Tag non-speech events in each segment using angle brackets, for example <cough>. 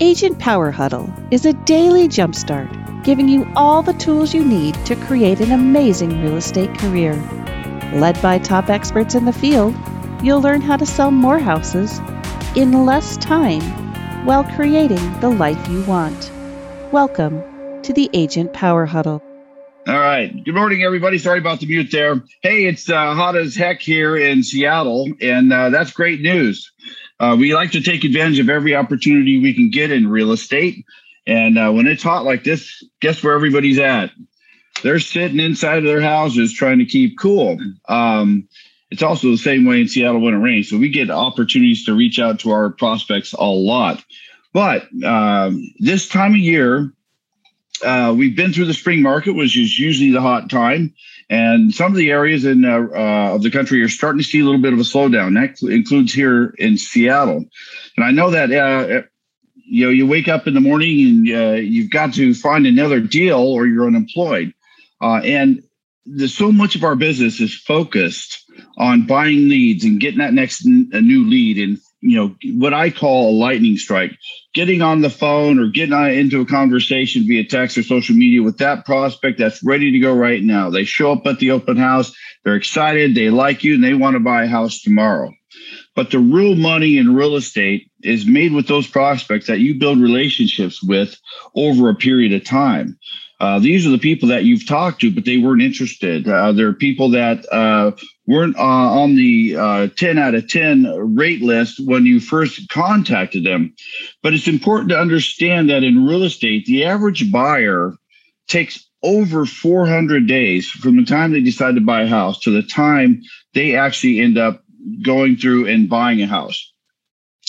Agent Power Huddle is a daily jumpstart giving you all the tools you need to create an amazing real estate career. Led by top experts in the field, you'll learn how to sell more houses in less time while creating the life you want. Welcome to the Agent Power Huddle. All right. Good morning, everybody. Sorry about the mute there. Hey, it's uh, hot as heck here in Seattle, and uh, that's great news. Uh, we like to take advantage of every opportunity we can get in real estate. And uh, when it's hot like this, guess where everybody's at? They're sitting inside of their houses trying to keep cool. Um, it's also the same way in Seattle when it rains. So we get opportunities to reach out to our prospects a lot. But um, this time of year, uh, we've been through the spring market, which is usually the hot time. And some of the areas in uh, uh, of the country are starting to see a little bit of a slowdown. That includes here in Seattle. And I know that uh, you know you wake up in the morning and uh, you've got to find another deal or you're unemployed. Uh, and so much of our business is focused on buying leads and getting that next new lead and you know what I call a lightning strike, getting on the phone or getting into a conversation via text or social media with that prospect that's ready to go right now. They show up at the open house, they're excited, they like you, and they want to buy a house tomorrow. But the real money in real estate is made with those prospects that you build relationships with over a period of time. Uh, these are the people that you've talked to, but they weren't interested. Uh, there are people that uh, weren't uh, on the uh, 10 out of 10 rate list when you first contacted them. But it's important to understand that in real estate, the average buyer takes over 400 days from the time they decide to buy a house to the time they actually end up going through and buying a house.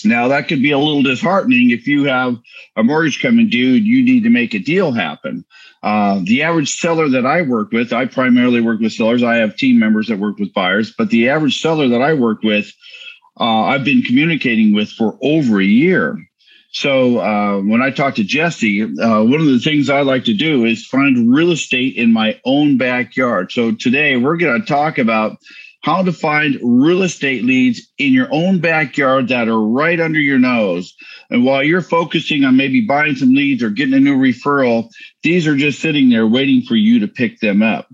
Now, that could be a little disheartening if you have a mortgage coming due, you need to make a deal happen. Uh, the average seller that I work with, I primarily work with sellers. I have team members that work with buyers, but the average seller that I work with, uh, I've been communicating with for over a year. So uh, when I talk to Jesse, uh, one of the things I like to do is find real estate in my own backyard. So today we're going to talk about how to find real estate leads in your own backyard that are right under your nose. And while you're focusing on maybe buying some leads or getting a new referral, these are just sitting there waiting for you to pick them up.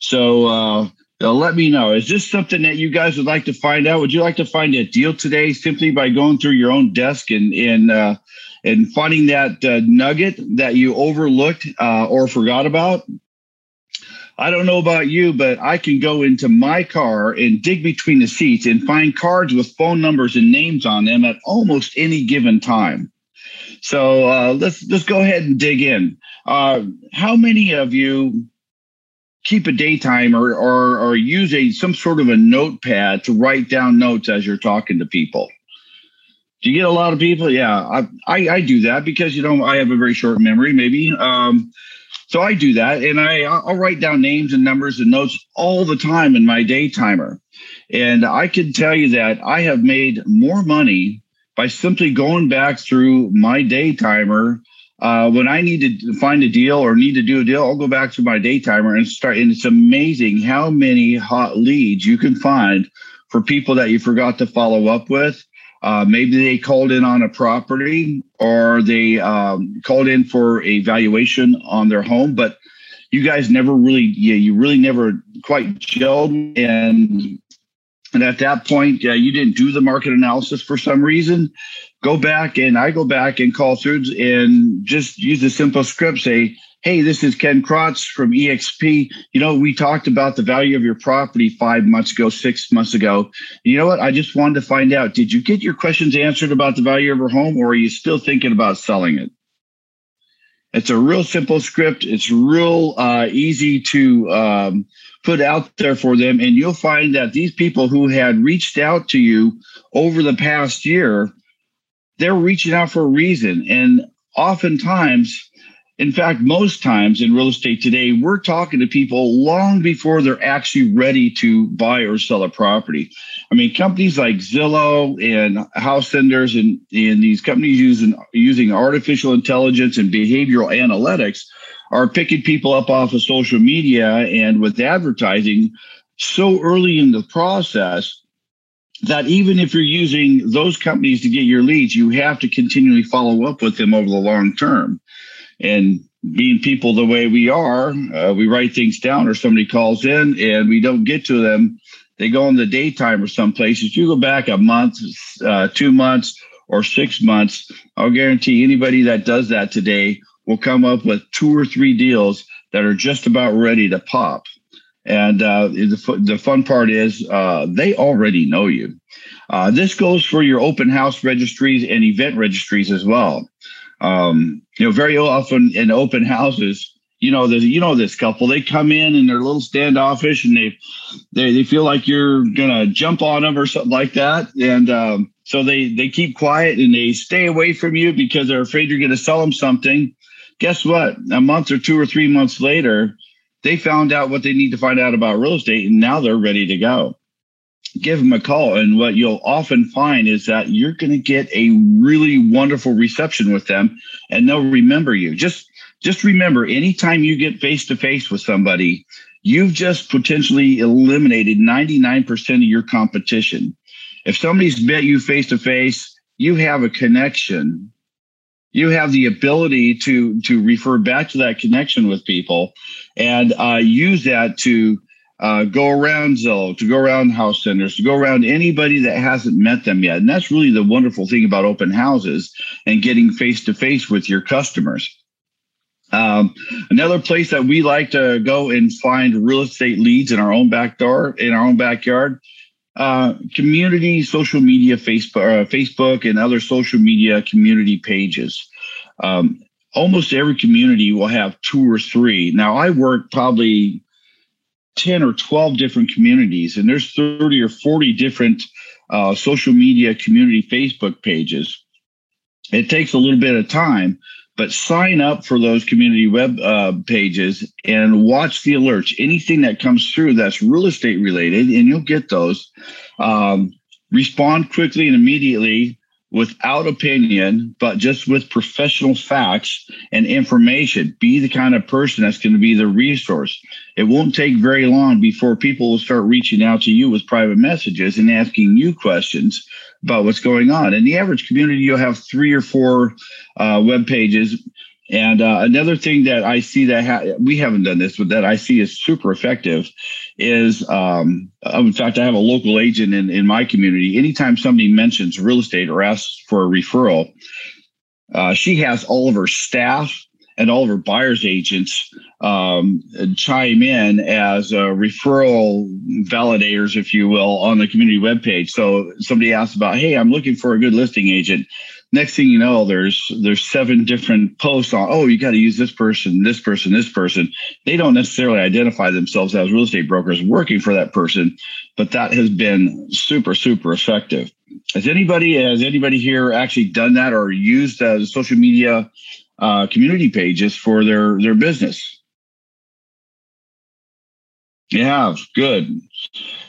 So uh, let me know. Is this something that you guys would like to find out? Would you like to find a deal today simply by going through your own desk and and uh, and finding that uh, nugget that you overlooked uh, or forgot about? I don't know about you, but I can go into my car and dig between the seats and find cards with phone numbers and names on them at almost any given time. So uh, let's let's go ahead and dig in. Uh, how many of you keep a day timer or or use a some sort of a notepad to write down notes as you're talking to people? Do you get a lot of people? Yeah, I, I, I do that because you know I have a very short memory, maybe. Um, so I do that, and I I'll write down names and numbers and notes all the time in my day timer. And I can tell you that I have made more money by simply going back through my day timer. Uh, when I need to find a deal or need to do a deal, I'll go back to my day timer and start. And it's amazing how many hot leads you can find for people that you forgot to follow up with uh, maybe they called in on a property or they um, called in for a valuation on their home, but you guys never really, yeah, you really never quite gelled. And and at that point, uh, you didn't do the market analysis for some reason. Go back and I go back and call through and just use a simple script. Say, Hey, this is Ken Krotz from EXP. You know, we talked about the value of your property five months ago, six months ago. You know what? I just wanted to find out did you get your questions answered about the value of your home, or are you still thinking about selling it? It's a real simple script. It's real uh, easy to um, put out there for them. And you'll find that these people who had reached out to you over the past year, they're reaching out for a reason. And oftentimes, in fact, most times in real estate today, we're talking to people long before they're actually ready to buy or sell a property. I mean, companies like Zillow and House Senders and, and these companies using using artificial intelligence and behavioral analytics are picking people up off of social media and with advertising so early in the process that even if you're using those companies to get your leads, you have to continually follow up with them over the long term. And being people the way we are, uh, we write things down or somebody calls in and we don't get to them. They go in the daytime or some places. You go back a month, uh, two months, or six months. I'll guarantee anybody that does that today will come up with two or three deals that are just about ready to pop. And uh, the, the fun part is uh, they already know you. Uh, this goes for your open house registries and event registries as well. Um, you know, very often in open houses, you know, the, you know this couple. They come in and they're a little standoffish, and they they, they feel like you're gonna jump on them or something like that. And um, so they they keep quiet and they stay away from you because they're afraid you're gonna sell them something. Guess what? A month or two or three months later, they found out what they need to find out about real estate, and now they're ready to go give them a call. And what you'll often find is that you're going to get a really wonderful reception with them and they'll remember you. Just just remember anytime you get face to face with somebody, you've just potentially eliminated 99% of your competition. If somebody's met you face to face, you have a connection. You have the ability to to refer back to that connection with people and uh, use that to uh, go around Zillow, to go around house centers, to go around anybody that hasn't met them yet. And that's really the wonderful thing about open houses and getting face to face with your customers. Um, another place that we like to go and find real estate leads in our own back door, in our own backyard, uh, community social media, Facebook, uh, Facebook, and other social media community pages. Um, almost every community will have two or three. Now, I work probably 10 or 12 different communities, and there's 30 or 40 different uh, social media community Facebook pages. It takes a little bit of time, but sign up for those community web uh, pages and watch the alerts. Anything that comes through that's real estate related, and you'll get those. Um, respond quickly and immediately without opinion, but just with professional facts and information. Be the kind of person that's going to be the resource. It won't take very long before people will start reaching out to you with private messages and asking you questions about what's going on. In the average community, you'll have three or four uh, web pages and uh, another thing that I see that ha- we haven't done this, but that I see is super effective is, um, in fact, I have a local agent in, in my community. Anytime somebody mentions real estate or asks for a referral, uh, she has all of her staff and all of her buyer's agents um, chime in as uh, referral validators, if you will, on the community webpage. So somebody asks about, hey, I'm looking for a good listing agent next thing you know there's there's seven different posts on oh you got to use this person this person this person. They don't necessarily identify themselves as real estate brokers working for that person but that has been super super effective. Has anybody has anybody here actually done that or used uh, the social media uh, community pages for their their business yeah, good.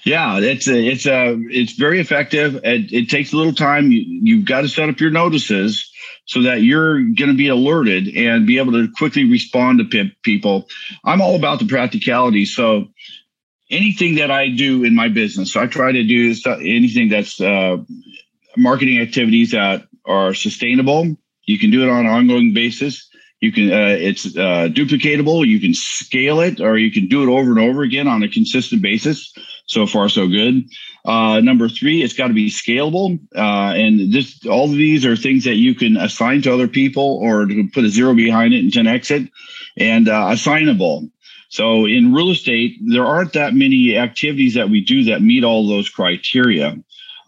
Yeah, it's a, it's a, it's very effective. It, it takes a little time. You, you've got to set up your notices so that you're going to be alerted and be able to quickly respond to people. I'm all about the practicality. So anything that I do in my business, I try to do anything that's uh, marketing activities that are sustainable. You can do it on an ongoing basis. You can uh, it's uh, duplicatable. You can scale it, or you can do it over and over again on a consistent basis. So far, so good. Uh, number three, it's got to be scalable, uh, and this all of these are things that you can assign to other people, or to put a zero behind it and 10x it, and uh, assignable. So in real estate, there aren't that many activities that we do that meet all those criteria.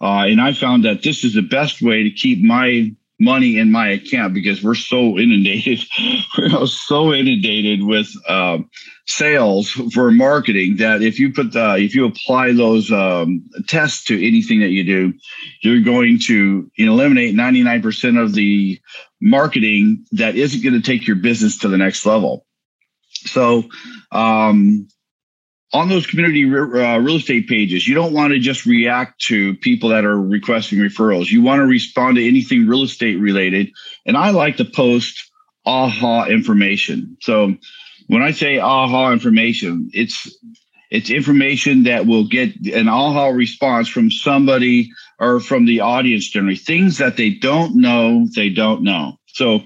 Uh, and I found that this is the best way to keep my money in my account because we're so inundated. <laughs> we're so inundated with uh, sales for marketing that if you put the if you apply those um, tests to anything that you do, you're going to eliminate 99% of the marketing that isn't going to take your business to the next level. So um, on those community uh, real estate pages, you don't want to just react to people that are requesting referrals. You want to respond to anything real estate related. And I like to post aha information. So when I say aha information, it's It's information that will get an aha response from somebody or from the audience generally. Things that they don't know, they don't know. So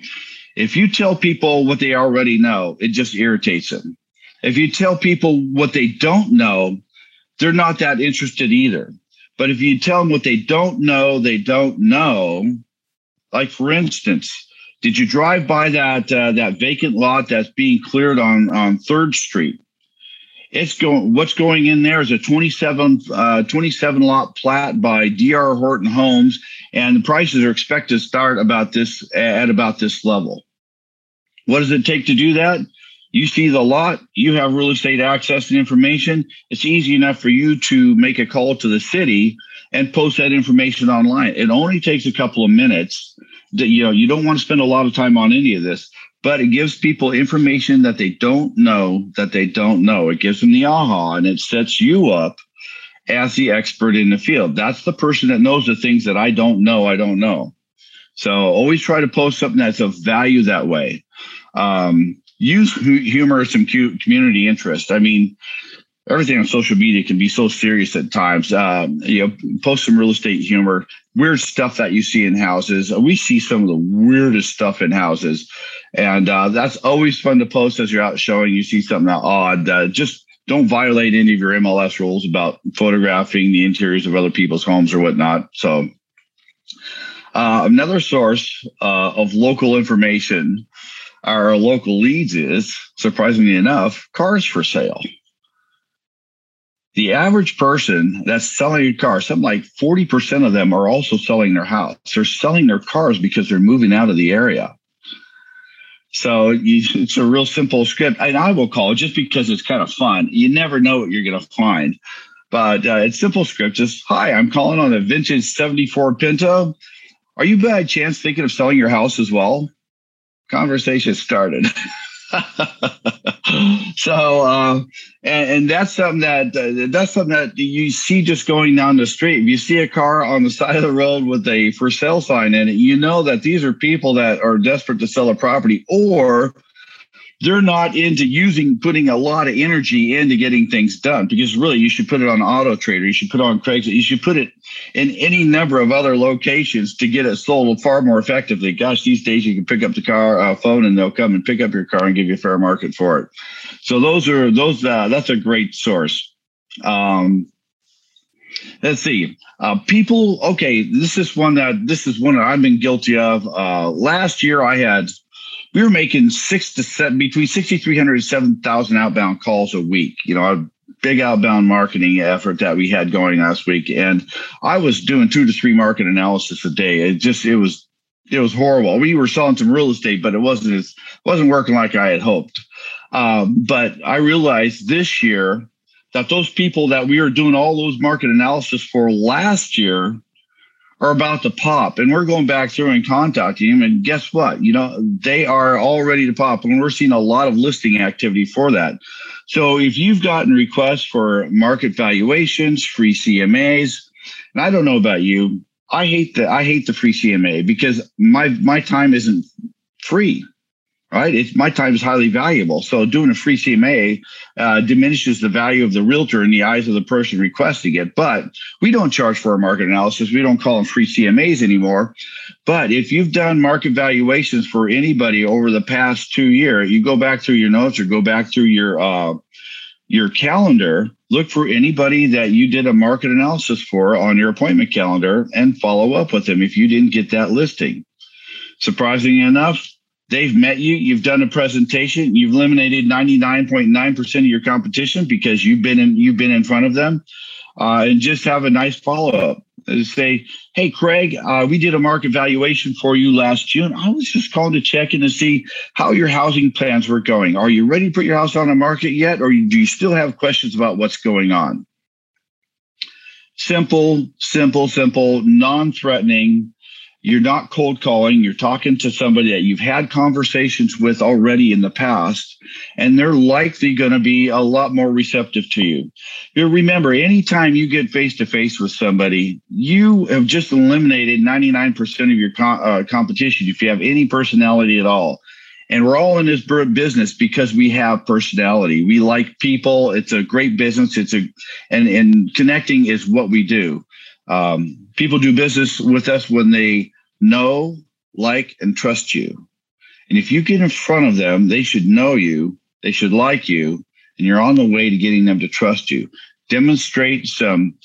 if you tell people what they already know, it just irritates them. If you tell people what they don't know, they're not that interested either. But if you tell them what they don't know, they don't know. Like for instance, did you drive by that uh, that vacant lot that's being cleared on on Third Street? It's going. What's going in there is a 27, uh, 27 lot plat by D.R. Horton Homes, and the prices are expected to start about this at about this level. What does it take to do that? You see the lot, you have real estate access and information. It's easy enough for you to make a call to the city and post that information online. It only takes a couple of minutes. That you know, you don't want to spend a lot of time on any of this but it gives people information that they don't know that they don't know. It gives them the aha and it sets you up as the expert in the field. That's the person that knows the things that I don't know, I don't know. So always try to post something that's of value that way. Um, use humor, some community interest. I mean, everything on social media can be so serious at times. Um, you know, post some real estate humor, weird stuff that you see in houses. We see some of the weirdest stuff in houses. And uh, that's always fun to post as you're out showing. You see something odd. Uh, just don't violate any of your MLS rules about photographing the interiors of other people's homes or whatnot. So, uh, another source uh, of local information, our local leads is surprisingly enough, cars for sale. The average person that's selling a car, something like 40% of them are also selling their house. They're selling their cars because they're moving out of the area. So you, it's a real simple script, and I will call it just because it's kind of fun. You never know what you're going to find, but uh, it's simple script. Just hi, I'm calling on a vintage '74 Pinto. Are you by chance thinking of selling your house as well? Conversation started. <laughs> so uh, and, and, that's something that uh, that's something that you see just going down the street if you see a car on the <laughs> side of the road with a for sale sign in it you know that these are people that are desperate to sell a property or they're not into using putting a lot of energy into getting things done because really you should put it on auto trader you should put it on craigslist you should put it in any number of other locations to get it sold far more effectively. Gosh these days you can pick up the car uh, phone and they'll come and pick up your car and give you a fair market for it. So those are those uh, that's a great source. Um, let's see. Uh, people okay this is one that this is one that i've been guilty of. Uh, last year i had we were making six to seven between 6,300 and 7,000 outbound calls a week. You know, a big outbound marketing effort that we had going last week. And I was doing two to three market analysis a day. It just, it was, it was horrible. We were selling some real estate, but it wasn't as, wasn't working like I had hoped. Um, but I realized this year that those people that we were doing all those market analysis for last year are about to pop and we're going back through and contacting them and guess what? You know they are all ready to pop and we're seeing a lot of listing activity for that. So if you've gotten requests for market valuations free cmas and i don't know about you i hate the i hate the free cma because my my time isn't free right? It's my time is highly valuable. So doing a free CMA uh, diminishes the value of the realtor in the eyes of the person requesting it. But we don't charge for a market analysis. We don't call them free CMAs anymore. But if you've done market valuations for anybody over the past two years, you go back through your notes or go back through your uh, your calendar. Look for anybody that you did a market analysis for on your appointment calendar and follow up with them if you didn't get that listing. Surprisingly enough, They've met you, you've done a presentation, you've eliminated 99.9% of your competition because you've been in you've been in front of them. Uh, and just have a nice follow-up. Say, hey Craig, uh, we did a market valuation for you last June. I was just calling to check in to see how your housing plans were going. Are you ready to put your house on the market yet, or do you still have questions about what's going on? Simple, simple, simple, non-threatening you're not cold calling you're talking to somebody that you've had conversations with already in the past and they're likely going to be a lot more receptive to you you remember anytime you get face to face with somebody you have just eliminated 99% of your co- uh, competition if you have any personality at all And we're all in this business because we have personality. We like people. It's a great business. It's a and and connecting is what we do. Um, people do business with us when they know, like, and trust you. And if you get in front of them, they should know you, they should like you, and you're on the way to getting them to trust you. Demonstrate some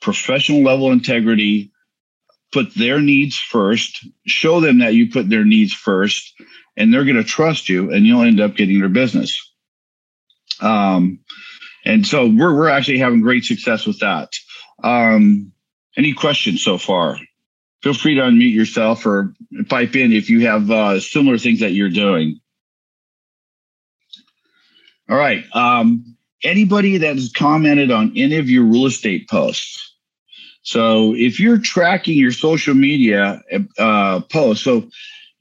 professional level integrity, put their needs first, show them that you put their needs first, and they're going to trust you, and you'll end up getting their business. Um, and so we're we're actually having great success with that. Um, any questions so far? Feel free to unmute yourself or pipe in if you have uh, similar things that you're doing. All right. Um, anybody that has commented on any of your real estate posts. So if you're tracking your social media uh, posts, so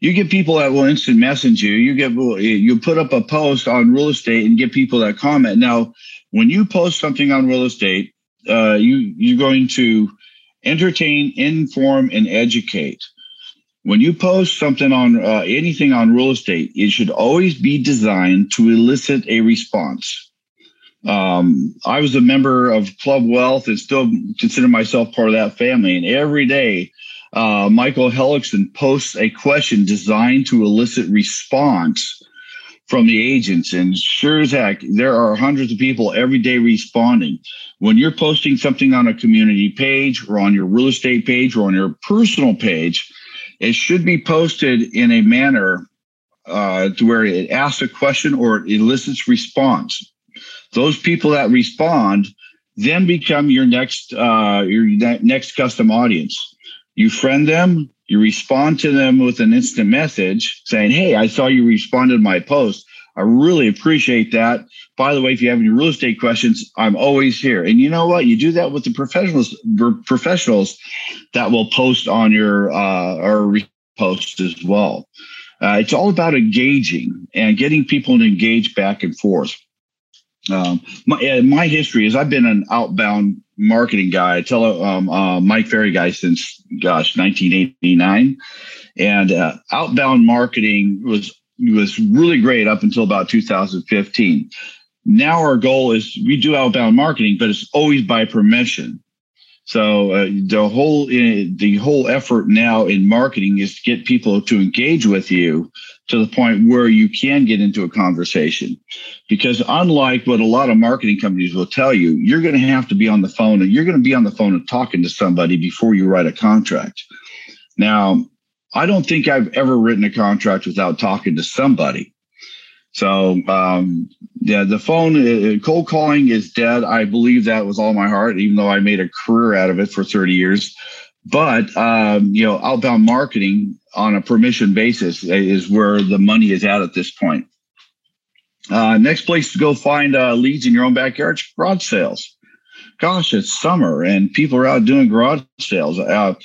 you get people that will instant message you. You get you put up a post on real estate and get people that comment. Now, when you post something on real estate, uh, you you're going to entertain, inform, and educate. When you post something on uh, anything on real estate, it should always be designed to elicit a response. Um, I was a member of Club Wealth and still consider myself part of that family. And every day, uh, Michael Hellickson posts a question designed to elicit response from the agents. And sure as heck, there are hundreds of people every day responding. When you're posting something on a community page or on your real estate page or on your personal page, it should be posted in a manner uh, to where it asks a question or it elicits response. Those people that respond then become your next uh, your next custom audience. You friend them, you respond to them with an instant message saying, Hey, I saw you responded to my post. I really appreciate that. By the way, if you have any real estate questions, I'm always here. And you know what? You do that with the professionals, professionals that will post on your uh, or repost as well. Uh, it's all about engaging and getting people to engage back and forth. Um, my, my history is I've been an outbound marketing guy, tele, um, uh, Mike Ferry guy since gosh 1989, and uh, outbound marketing was was really great up until about 2015. Now our goal is we do outbound marketing, but it's always by permission. So uh, the whole uh, the whole effort now in marketing is to get people to engage with you to the point where you can get into a conversation. Because unlike what a lot of marketing companies will tell you, you're going to have to be on the phone and you're going to be on the phone and talking to somebody before you write a contract. Now, I don't think I've ever written a contract without talking to somebody. So, um, yeah, the phone, uh, cold calling is dead. I believe that with all my heart, even though I made a career out of it for 30 years. But, um, you know, outbound marketing on a permission basis is where the money is at at this point. Uh, next place to go find uh, leads in your own backyard, garage sales. Gosh, it's summer and people are out doing garage sales. Uh,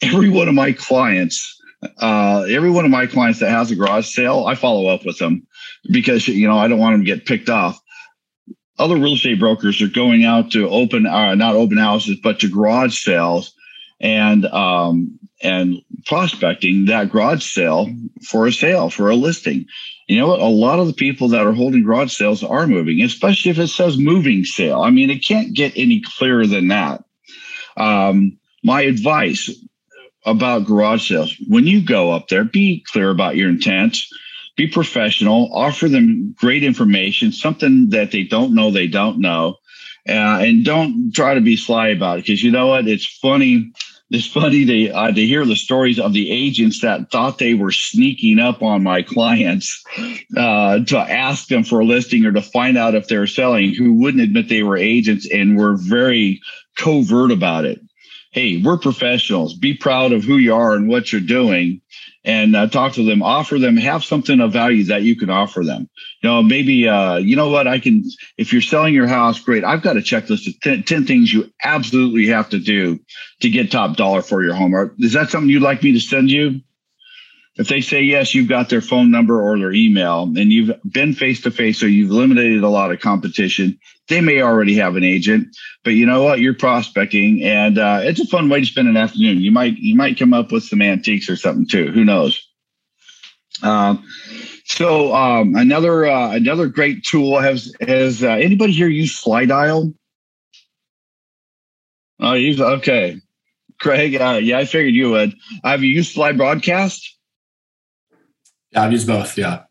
every one of my clients uh, every one of my clients that has a garage sale, I follow up with them because you know I don't want them to get picked off. Other real estate brokers are going out to open, uh, not open houses, but to garage sales, and um, and prospecting that garage sale for a sale for a listing. You know what? A lot of the people that are holding garage sales are moving, especially if it says moving sale. I mean, it can't get any clearer than that. Um, my advice about garage sales. When you go up there, be clear about your intent, be professional, offer them great information, something that they don't know they don't know, uh, and don't try to be sly about it. Because you know what? It's funny. It's funny to, uh, to hear the stories of the agents that thought they were sneaking up on my clients uh, to ask them for a listing or to find out if they're selling, who wouldn't admit they were agents and were very covert about it hey, we're professionals. Be proud of who you are and what you're doing, and uh, talk to them. Offer them, have something of value that you can offer them. You know, maybe uh, you know what I can. If you're selling your house, great. I've got a checklist of 10, 10 things you absolutely have to do to get top dollar for your home. Is that something you'd like me to send you? If they say yes, you've got their phone number or their email, and you've been face to face, so you've eliminated a lot of competition. They may already have an agent, but you know what? You're prospecting, and uh, it's a fun way to spend an afternoon. You might you might come up with some antiques or something too. Who knows? Um, So um, another uh, another great tool has has uh, anybody here use Slydial? Oh, you okay, Craig? Uh, yeah, I figured you would. Have you used Sly Broadcast? Yeah, I've used both. Yeah.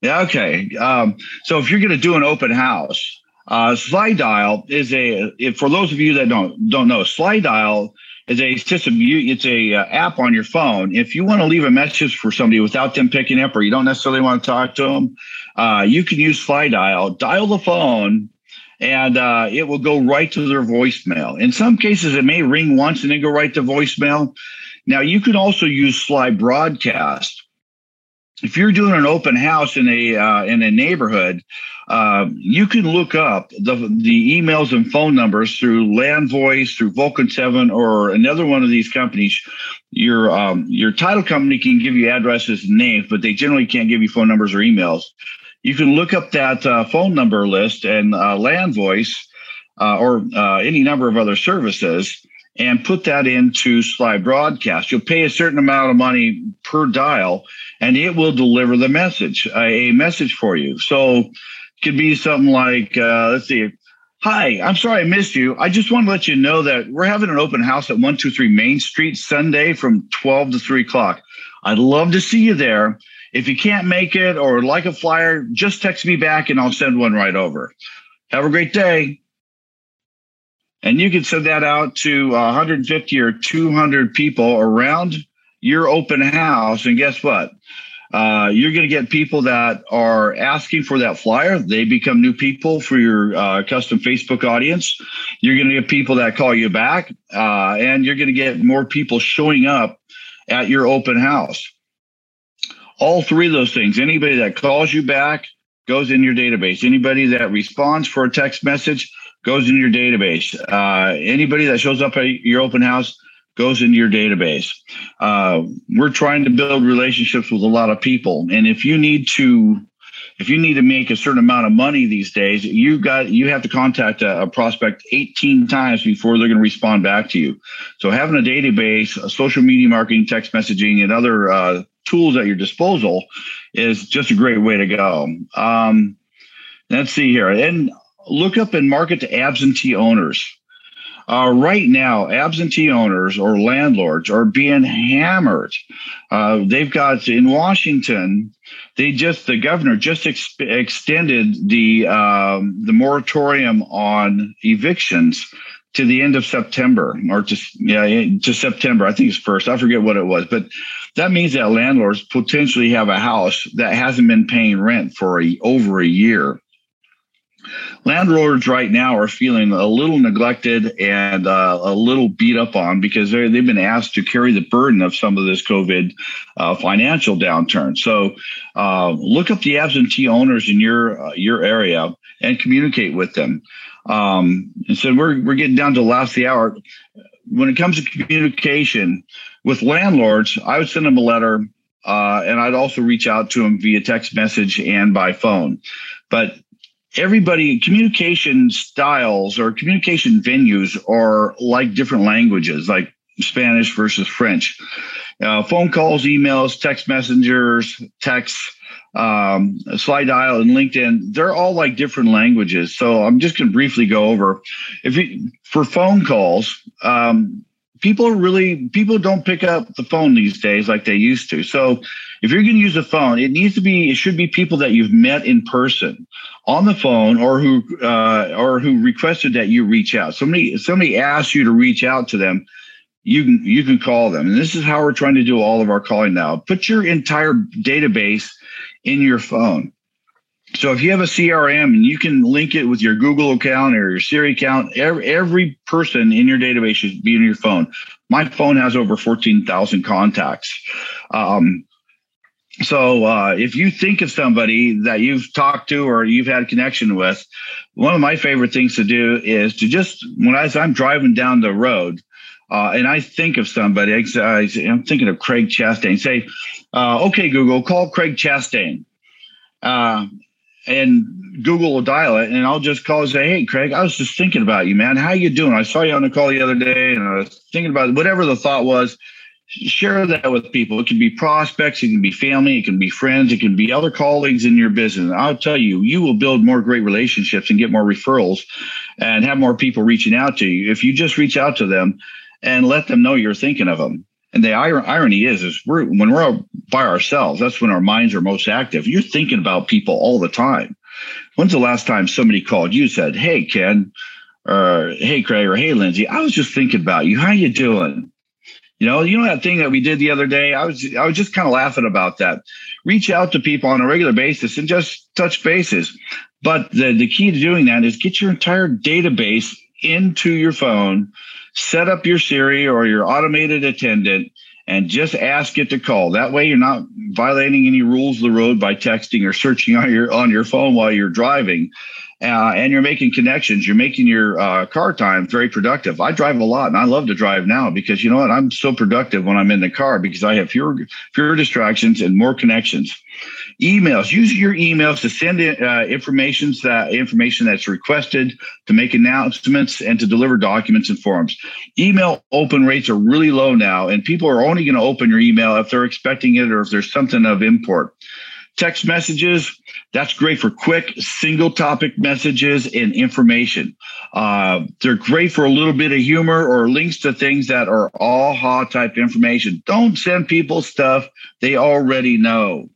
Yeah. Okay. Um, so if you're going to do an open house, uh, slide Slydial is a. If, for those of you that don't don't know, slide Slydial is a system. You, it's a uh, app on your phone. If you want to leave a message for somebody without them picking up, or you don't necessarily want to talk to them, uh, you can use Slydial. Dial Dial the phone, and uh, it will go right to their voicemail. In some cases, it may ring once and then go right to voicemail. Now, you can also use Sly Broadcast if you're doing an open house in a uh, in a neighborhood, uh, you can look up the the emails and phone numbers through LandVoice, through Vulcan Seven, or another one of these companies. Your um, your title company can give you addresses and names, but they generally can't give you phone numbers or emails. You can look up that uh, phone number list and uh, LandVoice uh, or uh, any number of other services and put that into Sly Broadcast. You'll pay a certain amount of money per dial, and it will deliver the message, a message for you. So it could be something like, uh, let's see, Hi, I'm sorry I missed you. I just want to let you know that we're having an open house at 123 Main Street Sunday from 12 to 3 o'clock. I'd love to see you there. If you can't make it or like a flyer, just text me back and I'll send one right over. Have a great day. And you can send that out to 150 or 200 people around your open house. And guess what? Uh, you're going to get people that are asking for that flyer. They become new people for your uh, custom Facebook audience. You're going to get people that call you back, uh, and you're going to get more people showing up at your open house. All three of those things anybody that calls you back goes in your database. Anybody that responds for a text message goes in your database. Uh, anybody that shows up at your open house goes into your database. Uh, we're trying to build relationships with a lot of people, and if you need to, if you need to make a certain amount of money these days, you got you have to contact a, a prospect 18 times before they're going to respond back to you. So having a database, a social media marketing, text messaging, and other uh, tools at your disposal is just a great way to go. Um, let's see here, and look up and market to absentee owners. Uh, right now, absentee owners or landlords are being hammered. Uh, they've got in Washington, they just the governor just ex- extended the um, the moratorium on evictions to the end of September or to yeah to September. I think it's first. I forget what it was, but that means that landlords potentially have a house that hasn't been paying rent for a, over a year landlords right now are feeling a little neglected and uh, a little beat up on because they've been asked to carry the burden of some of this COVID uh, financial downturn. So uh, look up the absentee owners in your uh, your area and communicate with them. Um, and so we're we're getting down to the last the hour. When it comes to communication with landlords, I would send them a letter. Uh, and I'd also reach out to them via text message and by phone. But everybody communication styles or communication venues are like different languages like spanish versus french. Uh, phone calls emails text messengers texts um, Dial, and linkedin they're all like different languages. So i'm just going to briefly go over. If you for phone calls um, people really people don't pick up the phone these days like they used to. So if you're going to use a phone it needs to be it should be people that you've met in person on the phone or who uh, or who requested that you reach out. Somebody somebody asked you to reach out to them you can you can call them. And this is how we're trying to do all of our calling now. Put your entire database in your phone so if you have a CRM and you can link it with your Google account or your Siri account, every, every person in your database should be in your phone. My phone has over 14,000 contacts. Um, so uh, if you think of somebody that you've talked to or you've had connection with, one of my favorite things to do is to just when I, I'm driving down the road, uh, and I think of somebody, I, am thinking of Craig Chastain. Say, uh, okay, Google, call Craig Chastain. Uh, and Google will dial it, and I'll just call and say, "Hey, Craig, I was just thinking about you, man. How you doing? I saw you on the call the other day, and I was thinking about whatever the thought was. share that with people. It can be prospects, it can be family, it can be friends, it can be other colleagues in your business. I'll tell you, you will build more great relationships and get more referrals and have more people reaching out to you if you just reach out to them and let them know you're thinking of them. And the irony is, is we're when we're by ourselves, that's when our minds are most active. You're thinking about people all the time. When's the last time somebody called you said, "Hey Ken," or "Hey Craig," or "Hey Lindsay"? I was just thinking about you. How you doing? You know, you know that thing that we did the other day. I was I was just kind of laughing about that. Reach out to people on a regular basis and just touch bases. But the the key to doing that is get your entire database into your phone, set up your Siri or your automated attendant, and just ask it to call. That way, you're not violating any rules of the road by texting or searching on your on your phone while you're driving uh, and you're making connections. You're making your uh, car time very productive. I drive a lot, and I love to drive now because you know what? I'm so productive when I'm in the car because I have fewer fewer distractions and more connections. Emails. Use your emails to send in, uh, information that information that's requested, to make announcements, and to deliver documents and forms. Email open rates are really low now, and people are only going to open your email if they're expecting it or if there's something of import text messages that's great for quick single topic messages and information. Uh, they're great for a little bit of humor or links to things that are aha type information. Don't send people stuff they already know.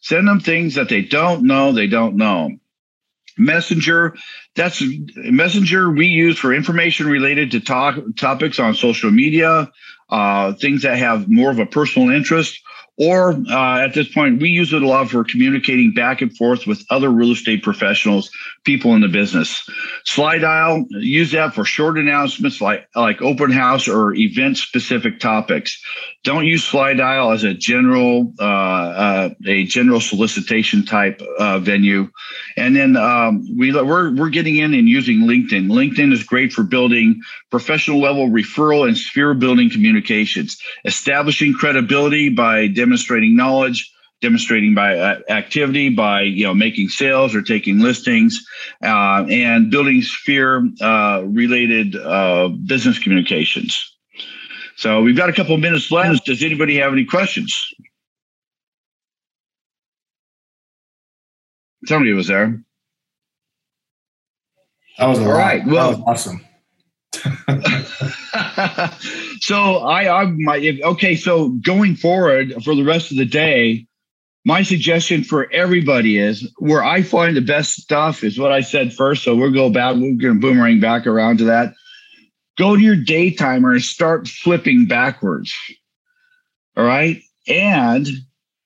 Send them things that they don't know they don't know. Messenger that's messenger we use for information related to talk topics on social media uh, things that have more of a personal interest or uh, at this point, we use it a lot for communicating back and forth with other real estate professionals, people in the business. Slydial, use that for short announcements like, like open house or event specific topics. Don't use Slydial as a general uh, uh, a general solicitation type uh, venue. And then um, we we're we're getting in and using LinkedIn. LinkedIn is great for building professional level referral and sphere building communications, establishing credibility by demonstrating knowledge demonstrating by uh, activity by you know making sales or taking listings uh, and building sphere uh, related uh, business communications so we've got a couple of minutes left. Does anybody have any questions? Somebody was there. That was all right. Well, awesome. <laughs> <laughs> so I, I my okay. So going forward for the rest of the day, my suggestion for everybody is where I find the best stuff is what I said first. So we'll go back. We're going to boomerang back around to that go to your day timer and start flipping backwards. All right. And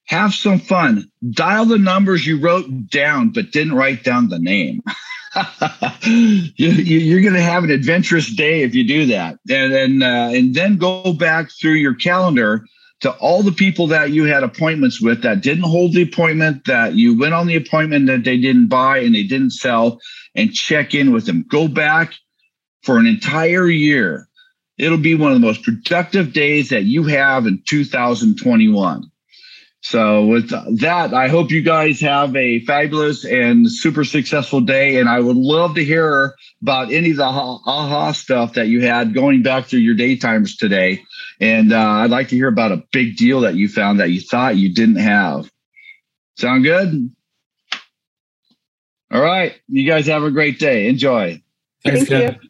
have some fun. Dial the numbers you wrote down, but didn't write down the name. <laughs> <laughs> you, are going to have an adventurous day if you do that. And then, uh, and then go back through your calendar to all the people that you had appointments with that didn't hold the appointment, that you went on the appointment that they didn't buy and they didn't sell, and check in with them. Go back for an entire year. It'll be one of the most productive days that you have in 2021. So, with that, I hope you guys have a fabulous and super successful day. And I would love to hear about any of the aha stuff that you had going back through your daytimers today. And uh, I'd like to hear about a big deal that you found that you thought you didn't have. Sound good? All right. You guys have a great day. Enjoy. Thanks, Thank you.